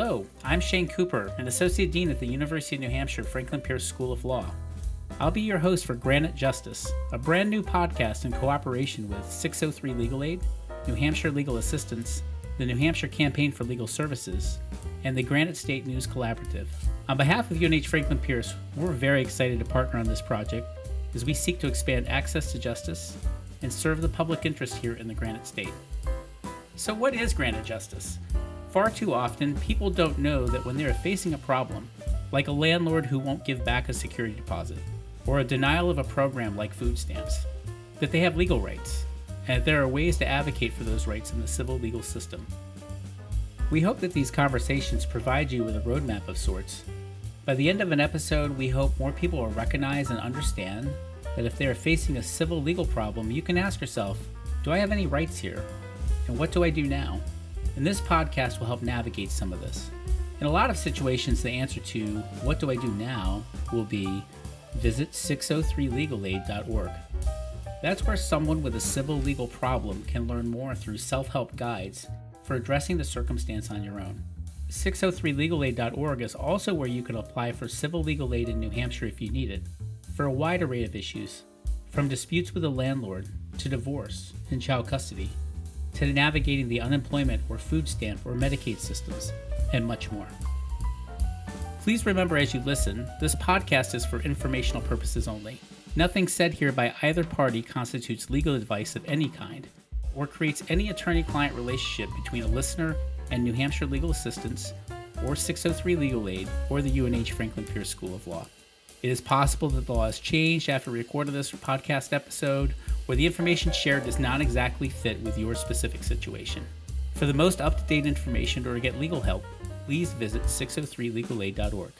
Hello, I'm Shane Cooper, an Associate Dean at the University of New Hampshire Franklin Pierce School of Law. I'll be your host for Granite Justice, a brand new podcast in cooperation with 603 Legal Aid, New Hampshire Legal Assistance, the New Hampshire Campaign for Legal Services, and the Granite State News Collaborative. On behalf of UNH Franklin Pierce, we're very excited to partner on this project as we seek to expand access to justice and serve the public interest here in the Granite State. So, what is Granite Justice? Far too often, people don't know that when they are facing a problem, like a landlord who won't give back a security deposit, or a denial of a program like food stamps, that they have legal rights, and that there are ways to advocate for those rights in the civil legal system. We hope that these conversations provide you with a roadmap of sorts. By the end of an episode, we hope more people will recognize and understand that if they are facing a civil legal problem, you can ask yourself, Do I have any rights here? And what do I do now? And this podcast will help navigate some of this. In a lot of situations, the answer to what do I do now will be visit 603legalaid.org. That's where someone with a civil legal problem can learn more through self help guides for addressing the circumstance on your own. 603legalaid.org is also where you can apply for civil legal aid in New Hampshire if you need it, for a wide array of issues, from disputes with a landlord to divorce and child custody to navigating the unemployment or food stamp or Medicaid systems, and much more. Please remember as you listen, this podcast is for informational purposes only. Nothing said here by either party constitutes legal advice of any kind or creates any attorney client relationship between a listener and New Hampshire Legal Assistance or 603 Legal Aid or the UNH Franklin Pierce School of Law. It is possible that the law has changed after recording this podcast episode where the information shared does not exactly fit with your specific situation. For the most up to date information or to get legal help, please visit 603legalaid.org.